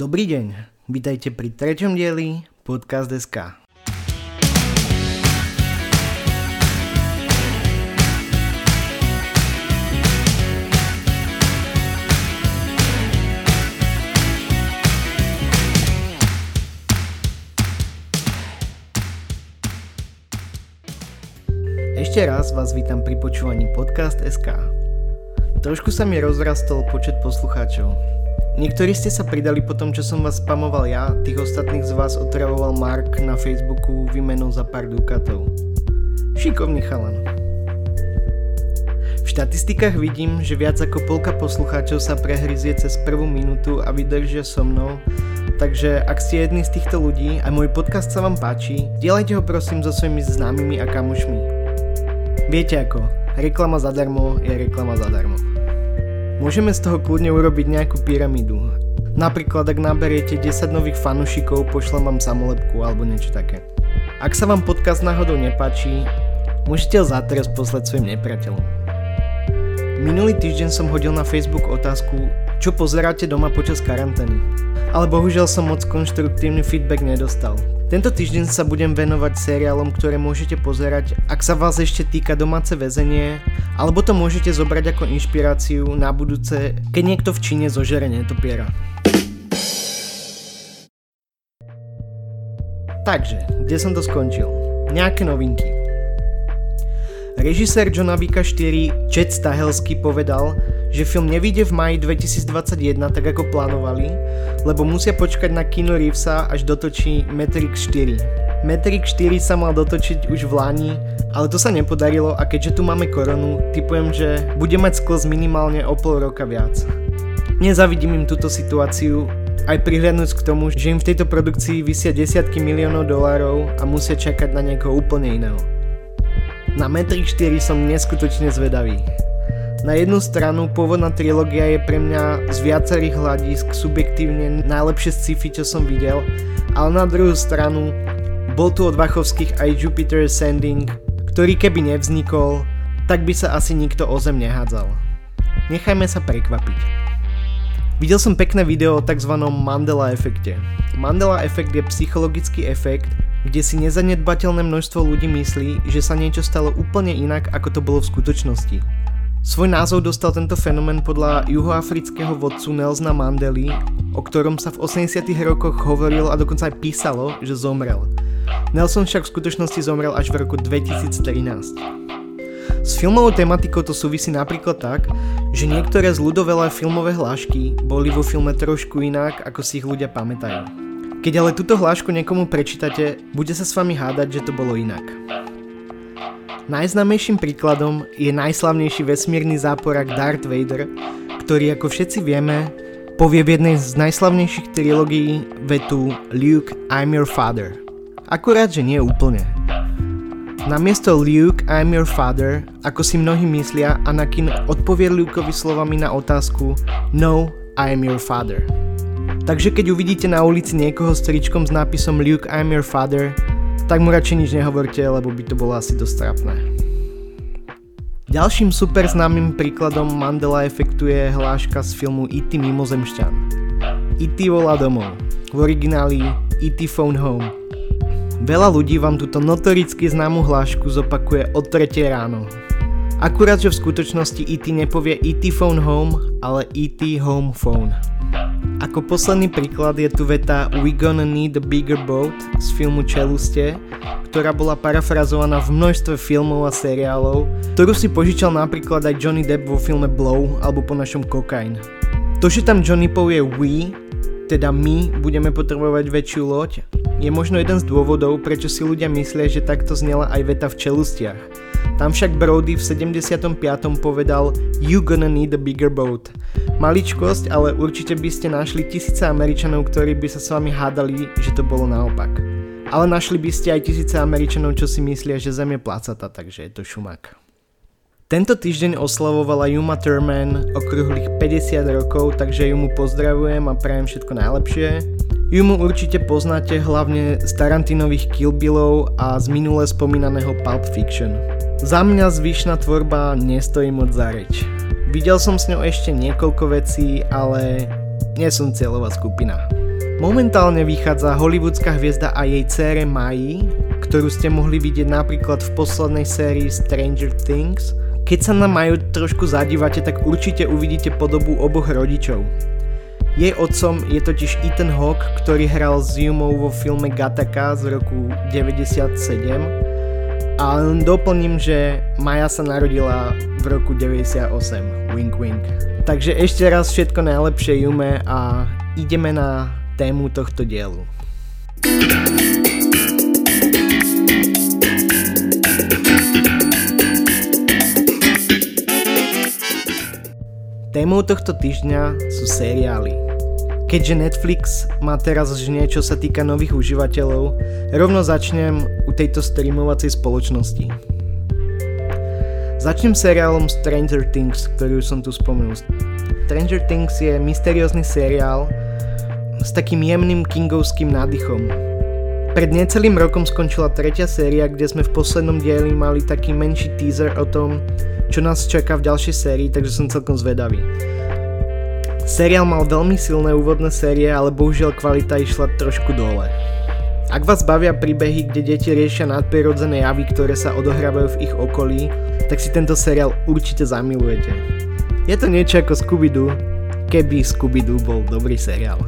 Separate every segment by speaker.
Speaker 1: Dobrý deň, vítajte pri treťom dieli Podcast.sk. Ešte raz vás vítam pri počúvaní Podcast.sk. Trošku sa mi rozrastol počet poslucháčov. Niektorí ste sa pridali po tom, čo som vás spamoval ja, tých ostatných z vás otravoval Mark na Facebooku výmenou za pár dukatov. Šikovný chalan. V štatistikách vidím, že viac ako polka poslucháčov sa prehryzie cez prvú minútu a vydržia so mnou, takže ak ste jedni z týchto ľudí a môj podcast sa vám páči, dielajte ho prosím so svojimi známymi a kamošmi. Viete ako, reklama zadarmo je reklama zadarmo. Môžeme z toho kľudne urobiť nejakú pyramídu. Napríklad, ak naberiete 10 nových fanúšikov, pošlem vám samolepku alebo niečo také. Ak sa vám podcast náhodou nepáči, môžete ho zatres poslať svojim nepriateľom. Minulý týždeň som hodil na Facebook otázku, čo pozeráte doma počas karantény. Ale bohužiaľ som moc konštruktívny feedback nedostal. Tento týždeň sa budem venovať seriálom, ktoré môžete pozerať, ak sa vás ešte týka domáce väzenie, alebo to môžete zobrať ako inšpiráciu na budúce, keď niekto v Číne zožere netopiera. Takže, kde som to skončil? Nejaké novinky. Režisér Johna Wicka 4 Chet Stahelsky povedal, že film nevíde v maji 2021 tak ako plánovali, lebo musia počkať na Kino Reevesa až dotočí Matrix 4. Matrix 4 sa mal dotočiť už v Lani, ale to sa nepodarilo a keďže tu máme koronu, typujem, že bude mať sklos minimálne o pol roka viac. Nezavidím im túto situáciu, aj prihľadnúť k tomu, že im v tejto produkcii vysia desiatky miliónov dolárov a musia čakať na niekoho úplne iného. Na Matrix 4 som neskutočne zvedavý. Na jednu stranu pôvodná trilógia je pre mňa z viacerých hľadisk subjektívne najlepšie sci-fi, čo som videl, ale na druhú stranu bol tu od Vachovských aj Jupiter Ascending, ktorý keby nevznikol, tak by sa asi nikto o zem nehádzal. Nechajme sa prekvapiť. Videl som pekné video o tzv. Mandela efekte. Mandela efekt je psychologický efekt, kde si nezanedbateľné množstvo ľudí myslí, že sa niečo stalo úplne inak, ako to bolo v skutočnosti. Svoj názov dostal tento fenomén podľa juhoafrického vodcu Nelsona Mandely, o ktorom sa v 80 rokoch hovorilo a dokonca aj písalo, že zomrel. Nelson však v skutočnosti zomrel až v roku 2013. S filmovou tematikou to súvisí napríklad tak, že niektoré z ľudovelé filmové hlášky boli vo filme trošku inak, ako si ich ľudia pamätajú. Keď ale túto hlášku niekomu prečítate, bude sa s vami hádať, že to bolo inak. Najznámejším príkladom je najslavnejší vesmírny záporak Darth Vader, ktorý ako všetci vieme povie v jednej z najslavnejších trilógií vetu Luke, I'm your father. Akurát, že nie úplne. Namiesto Luke, I'm your father, ako si mnohí myslia, Anakin odpovie Lukeovi slovami na otázku No, I am your father. Takže keď uvidíte na ulici niekoho s tričkom s nápisom Luke, I'm your father, tak mu radšej nič nehovorte, lebo by to bolo asi dosť trapné. Ďalším super známym príkladom Mandela efektu je hláška z filmu E.T. Mimozemšťan. E.T. volá domov. V origináli E.T. Phone Home. Veľa ľudí vám túto notoricky známu hlášku zopakuje od 3 ráno. Akurát, že v skutočnosti E.T. nepovie E.T. Phone Home, ale E.T. Home Phone. Ako posledný príklad je tu veta We gonna need a bigger boat z filmu Čeluste, ktorá bola parafrazovaná v množstve filmov a seriálov, ktorú si požičal napríklad aj Johnny Depp vo filme Blow alebo po našom Cocaine. To, že tam Johnny povie we, teda my budeme potrebovať väčšiu loď, je možno jeden z dôvodov, prečo si ľudia myslia, že takto znela aj veta v čelustiach. Tam však Brody v 75. povedal You gonna need a bigger boat. Maličkosť, ale určite by ste našli tisíce Američanov, ktorí by sa s vami hádali, že to bolo naopak. Ale našli by ste aj tisíce Američanov, čo si myslia, že Zem je placata, takže je to šumak. Tento týždeň oslavovala Yuma Thurman okrúhlych 50 rokov, takže ju mu pozdravujem a prajem všetko najlepšie. Jumu určite poznáte hlavne z Tarantinových Kill Billov a z minule spomínaného Pulp Fiction. Za mňa zvyšná tvorba nestojí moc za reč. Videl som s ňou ešte niekoľko vecí, ale nie som cieľová skupina. Momentálne vychádza hollywoodská hviezda a jej cére Mai, ktorú ste mohli vidieť napríklad v poslednej sérii Stranger Things. Keď sa na Maju trošku zadívate, tak určite uvidíte podobu oboch rodičov. Jej otcom je totiž Ethan Hawke, ktorý hral s Yumou vo filme Gataka z roku 97. A len doplním, že Maja sa narodila v roku 98. Wink wink. Takže ešte raz všetko najlepšie Jume a ideme na tému tohto dielu. Témou tohto týždňa sú seriály. Keďže Netflix má teraz niečo sa týka nových užívateľov, rovno začnem u tejto streamovacej spoločnosti. Začnem seriálom Stranger Things, ktorý už som tu spomenul. Stranger Things je mysteriózny seriál, s takým jemným kingovským nádychom. Pred necelým rokom skončila tretia séria, kde sme v poslednom dieli mali taký menší teaser o tom, čo nás čaká v ďalšej sérii, takže som celkom zvedavý. Seriál mal veľmi silné úvodné série, ale bohužiaľ kvalita išla trošku dole. Ak vás bavia príbehy, kde deti riešia nadprirodzené javy, ktoré sa odohrávajú v ich okolí, tak si tento seriál určite zamilujete. Je to niečo ako Scooby-Doo, keby Scooby-Doo bol dobrý seriál.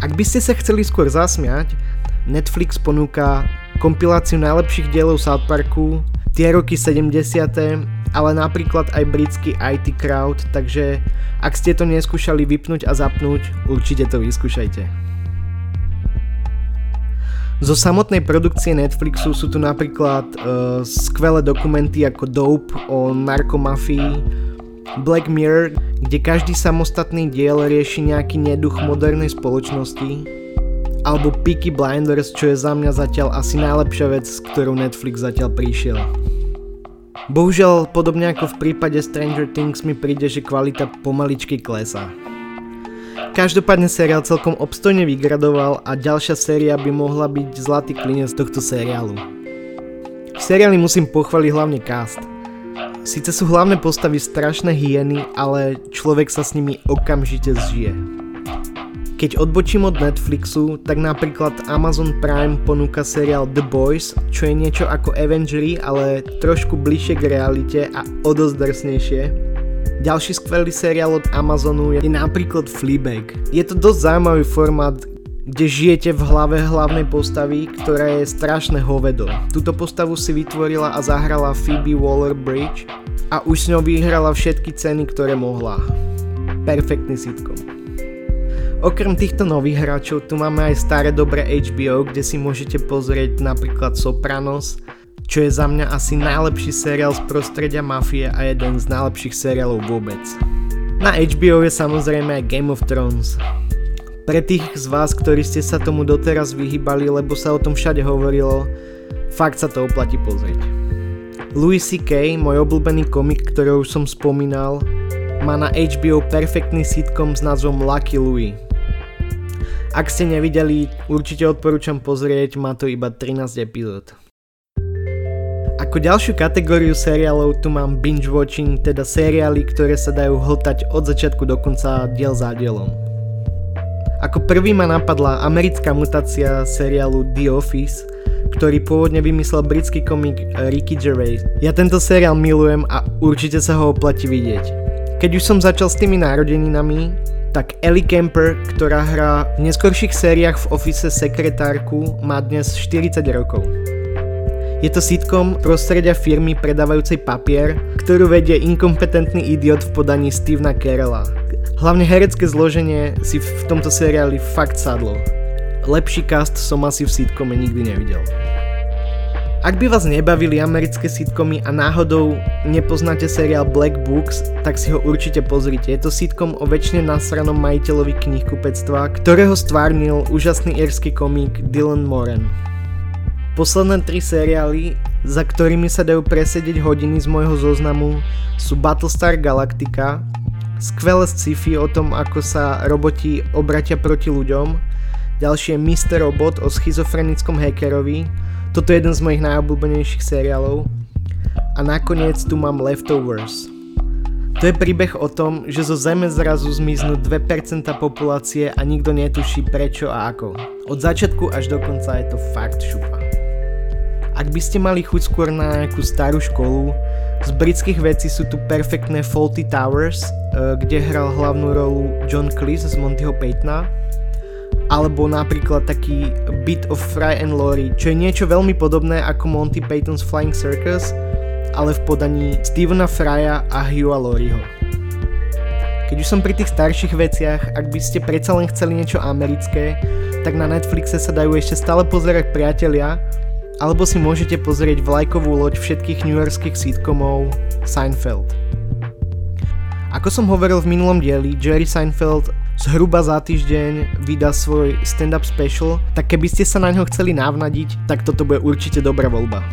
Speaker 1: Ak by ste sa chceli skôr zasmiať, Netflix ponúka kompiláciu najlepších dielov South Parku, tie roky 70. ale napríklad aj britský IT crowd, takže ak ste to neskúšali vypnúť a zapnúť, určite to vyskúšajte. Zo samotnej produkcie Netflixu sú tu napríklad uh, skvelé dokumenty ako Dope o narkomafii, Black Mirror, kde každý samostatný diel rieši nejaký neduch modernej spoločnosti, alebo Peaky Blinders, čo je za mňa zatiaľ asi najlepšia vec, s ktorou Netflix zatiaľ prišiel. Bohužiaľ, podobne ako v prípade Stranger Things mi príde, že kvalita pomaličky klesá. Každopádne seriál celkom obstojne vygradoval a ďalšia séria by mohla byť zlatý klinec tohto seriálu. V seriáli musím pochváliť hlavne cast – Sice sú hlavné postavy strašné hyeny, ale človek sa s nimi okamžite zžije. Keď odbočím od Netflixu, tak napríklad Amazon Prime ponúka seriál The Boys, čo je niečo ako Avengery, ale trošku bližšie k realite a o dosť drsnejšie. Ďalší skvelý seriál od Amazonu je napríklad Fleabag. Je to dosť zaujímavý formát, kde žijete v hlave hlavnej postavy, ktorá je strašné hovedo. Túto postavu si vytvorila a zahrala Phoebe Waller-Bridge a už s ňou vyhrala všetky ceny, ktoré mohla. Perfektný sitcom. Okrem týchto nových hráčov tu máme aj staré dobré HBO, kde si môžete pozrieť napríklad Sopranos, čo je za mňa asi najlepší seriál z prostredia mafie a jeden z najlepších seriálov vôbec. Na HBO je samozrejme aj Game of Thrones, pre tých z vás, ktorí ste sa tomu doteraz vyhýbali, lebo sa o tom všade hovorilo, fakt sa to oplatí pozrieť. Louis C.K., môj obľúbený komik, ktorý už som spomínal, má na HBO perfektný sitcom s názvom Lucky Louis. Ak ste nevideli, určite odporúčam pozrieť, má to iba 13 epizód. Ako ďalšiu kategóriu seriálov tu mám binge watching, teda seriály, ktoré sa dajú hltať od začiatku do konca diel za dielom. Ako prvý ma napadla americká mutácia seriálu The Office, ktorý pôvodne vymyslel britský komik Ricky Gervais. Ja tento seriál milujem a určite sa ho oplatí vidieť. Keď už som začal s tými narodeninami, tak Ellie Kemper, ktorá hrá v neskorších sériách v Office sekretárku, má dnes 40 rokov. Je to sitcom prostredia firmy predávajúcej papier, ktorú vedie inkompetentný idiot v podaní Stevena Carella. Hlavne herecké zloženie si v tomto seriáli fakt sadlo. Lepší cast som asi v sitcome nikdy nevidel. Ak by vás nebavili americké sitcomy a náhodou nepoznáte seriál Black Books, tak si ho určite pozrite. Je to sitcom o väčšine nasranom majiteľovi knihkupectva, ktorého stvárnil úžasný irský komik Dylan Moran. Posledné tri seriály, za ktorými sa dajú presedieť hodiny z môjho zoznamu, sú Battlestar Galactica, skvelé sci-fi o tom, ako sa roboti obratia proti ľuďom. Ďalšie Mr. Robot o schizofrenickom hackerovi. Toto je jeden z mojich najobľúbenejších seriálov. A nakoniec tu mám Leftovers. To je príbeh o tom, že zo Zeme zrazu zmiznú 2% populácie a nikto netuší prečo a ako. Od začiatku až do konca je to fakt šupa. Ak by ste mali chuť skôr na nejakú starú školu, z britských vecí sú tu perfektné Faulty Towers, eh, kde hral hlavnú rolu John Cleese z Montyho Paytona, alebo napríklad taký Bit of Fry and Laurie, čo je niečo veľmi podobné ako Monty Python's Flying Circus, ale v podaní Stevena Frya a Hugha Laurieho. Keď už som pri tých starších veciach, ak by ste predsa len chceli niečo americké, tak na Netflixe sa dajú ešte stále pozerať priatelia, alebo si môžete pozrieť vlajkovú loď všetkých newyorských sitcomov Seinfeld. Ako som hovoril v minulom dieli, Jerry Seinfeld zhruba za týždeň vydá svoj stand-up special, tak keby ste sa na ňo chceli návnadiť, tak toto bude určite dobrá voľba.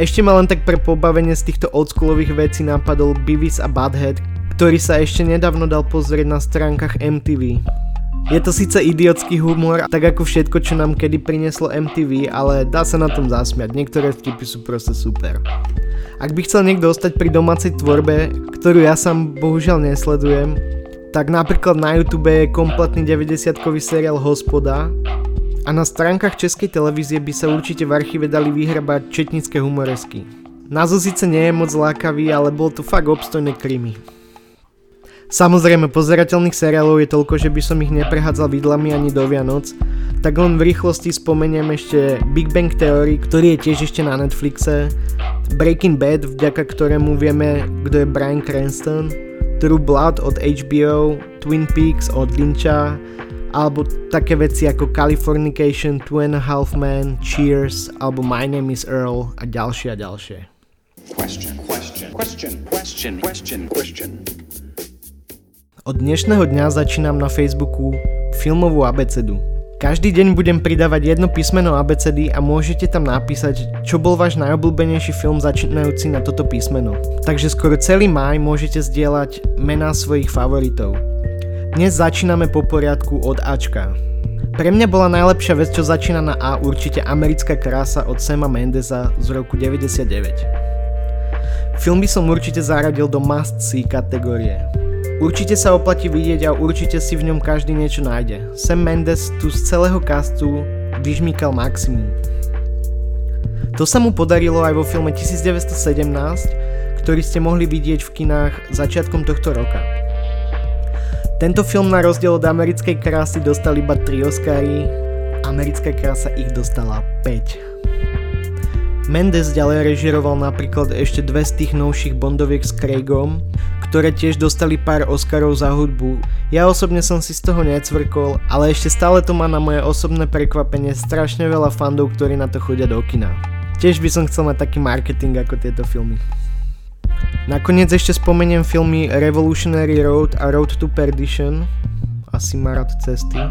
Speaker 1: Ešte ma len tak pre pobavenie z týchto oldschoolových vecí napadol Beavis a Butthead, ktorý sa ešte nedávno dal pozrieť na stránkach MTV. Je to síce idiotský humor, tak ako všetko, čo nám kedy prinieslo MTV, ale dá sa na tom zasmiať, niektoré vtipy sú proste super. Ak by chcel niekto ostať pri domácej tvorbe, ktorú ja sám bohužiaľ nesledujem, tak napríklad na YouTube je kompletný 90-kový seriál Hospoda, a na stránkach Českej televízie by sa určite v archíve dali vyhrabať četnické humoresky. Názov síce nie je moc lákavý, ale bol to fakt obstojné krimi. Samozrejme, pozerateľných seriálov je toľko, že by som ich neprehádzal vidlami ani do Vianoc, tak len v rýchlosti spomeniem ešte Big Bang Theory, ktorý je tiež ešte na Netflixe, Breaking Bad, vďaka ktorému vieme, kto je Brian Cranston, True Blood od HBO, Twin Peaks od Lyncha, alebo také veci ako Californication, Two and a Half Men, Cheers, alebo My Name is Earl a ďalšie a ďalšie. Question, question, question, question, question, question. Od dnešného dňa začínam na Facebooku filmovú abecedu. Každý deň budem pridávať jedno písmeno abecedy a môžete tam napísať, čo bol váš najobľúbenejší film začínajúci na toto písmeno. Takže skoro celý maj môžete zdieľať mená svojich favoritov. Dnes začíname po poriadku od Ačka. Pre mňa bola najlepšia vec, čo začína na A, určite Americká krása od Sama Mendeza z roku 99. Film by som určite zaradil do must see kategórie. Určite sa oplatí vidieť a určite si v ňom každý niečo nájde. Sam Mendes tu z celého castu vyžmýkal maximum. To sa mu podarilo aj vo filme 1917, ktorý ste mohli vidieť v kinách začiatkom tohto roka. Tento film na rozdiel od americkej krásy dostal iba 3 Oscary, americká krása ich dostala 5. Mendes ďalej režiroval napríklad ešte dve z tých novších Bondoviek s Craigom, ktoré tiež dostali pár Oscarov za hudbu. Ja osobne som si z toho necvrkol, ale ešte stále to má na moje osobné prekvapenie strašne veľa fandov, ktorí na to chodia do kina. Tiež by som chcel mať taký marketing ako tieto filmy. Nakoniec ešte spomeniem filmy Revolutionary Road a Road to Perdition, asi Marat cesty,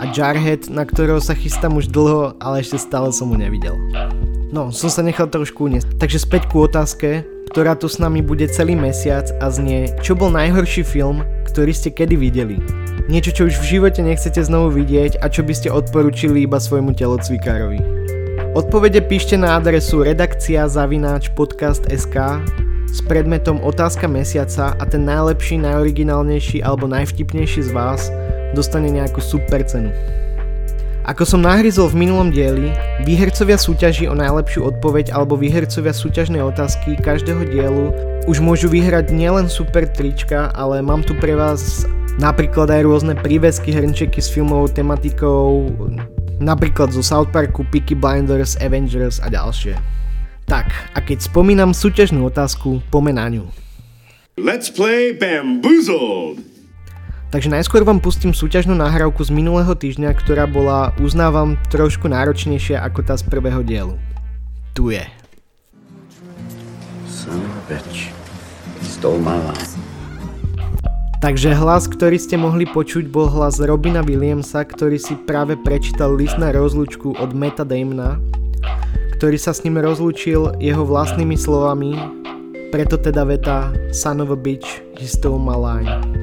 Speaker 1: a Jarhead, na ktorého sa chystám už dlho, ale ešte stále som ho nevidel. No, som sa nechal trošku uniesť. Takže späť ku otázke, ktorá tu s nami bude celý mesiac a znie, čo bol najhorší film, ktorý ste kedy videli. Niečo, čo už v živote nechcete znovu vidieť a čo by ste odporučili iba svojmu telocvikárovi. Odpovede píšte na adresu redakcia zavináč podcast.sk s predmetom Otázka mesiaca a ten najlepší, najoriginálnejší alebo najvtipnejší z vás dostane nejakú super cenu. Ako som nahryzol v minulom dieli, výhercovia súťaží o najlepšiu odpoveď alebo výhercovia súťažnej otázky každého dielu už môžu vyhrať nielen super trička, ale mám tu pre vás napríklad aj rôzne prívesky, hrnčeky s filmovou tematikou, napríklad zo South Parku, Peaky Blinders, Avengers a ďalšie. Tak, a keď spomínam súťažnú otázku, pomeň na ňu. Let's play Bamboozled! Takže najskôr vám pustím súťažnú nahrávku z minulého týždňa, ktorá bola, uznávam, trošku náročnejšia ako tá z prvého dielu. Tu je. Takže hlas, ktorý ste mohli počuť, bol hlas Robina Williamsa, ktorý si práve prečítal list na rozlúčku od Meta Damona ktorý sa s ním rozlúčil jeho vlastnými slovami, preto teda veta Son of a bitch, he stole my line.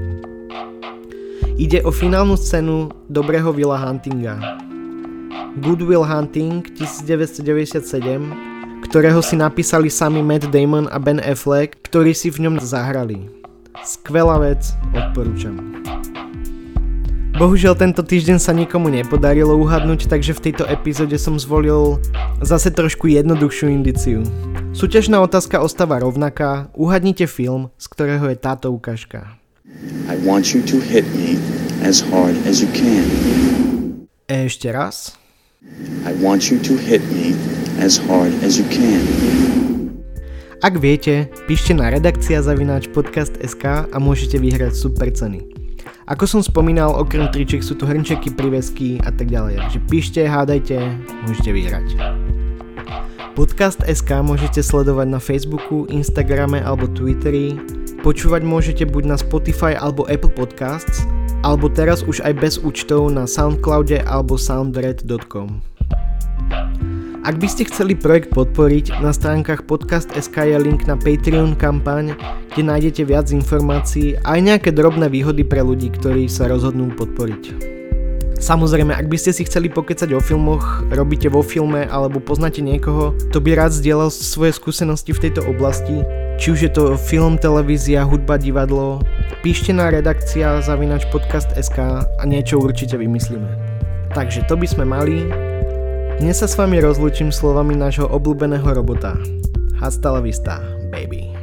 Speaker 1: Ide o finálnu scénu dobrého Willa Huntinga. Good Will Hunting 1997, ktorého si napísali sami Matt Damon a Ben Affleck, ktorí si v ňom zahrali. Skvelá vec, odporúčam. Bohužiaľ tento týždeň sa nikomu nepodarilo uhadnúť, takže v tejto epizóde som zvolil zase trošku jednoduchšiu indiciu. Súťažná otázka ostáva rovnaká, uhadnite film, z ktorého je táto ukážka. I want you to hit me as hard as you can. Ešte raz. I want you to hit me as hard as you can. Ak viete, píšte na redakcia zavináč podcast.sk a môžete vyhrať super ceny. Ako som spomínal, okrem tričiek sú tu hrnčeky, privesky a tak ďalej. Takže píšte, hádajte, môžete vyhrať. Podcast SK môžete sledovať na Facebooku, Instagrame alebo Twitteri. Počúvať môžete buď na Spotify alebo Apple Podcasts, alebo teraz už aj bez účtov na Soundcloude alebo soundred.com. Ak by ste chceli projekt podporiť, na stránkach podcast.sk je link na Patreon kampaň, kde nájdete viac informácií a aj nejaké drobné výhody pre ľudí, ktorí sa rozhodnú podporiť. Samozrejme, ak by ste si chceli pokecať o filmoch, robíte vo filme alebo poznáte niekoho, kto by rád zdieľal svoje skúsenosti v tejto oblasti, či už je to film, televízia, hudba, divadlo, píšte na redakcia zavinač podcast.sk a niečo určite vymyslíme. Takže to by sme mali, dnes sa s vami rozlúčim slovami nášho obľúbeného robota. Hasta la vista, baby.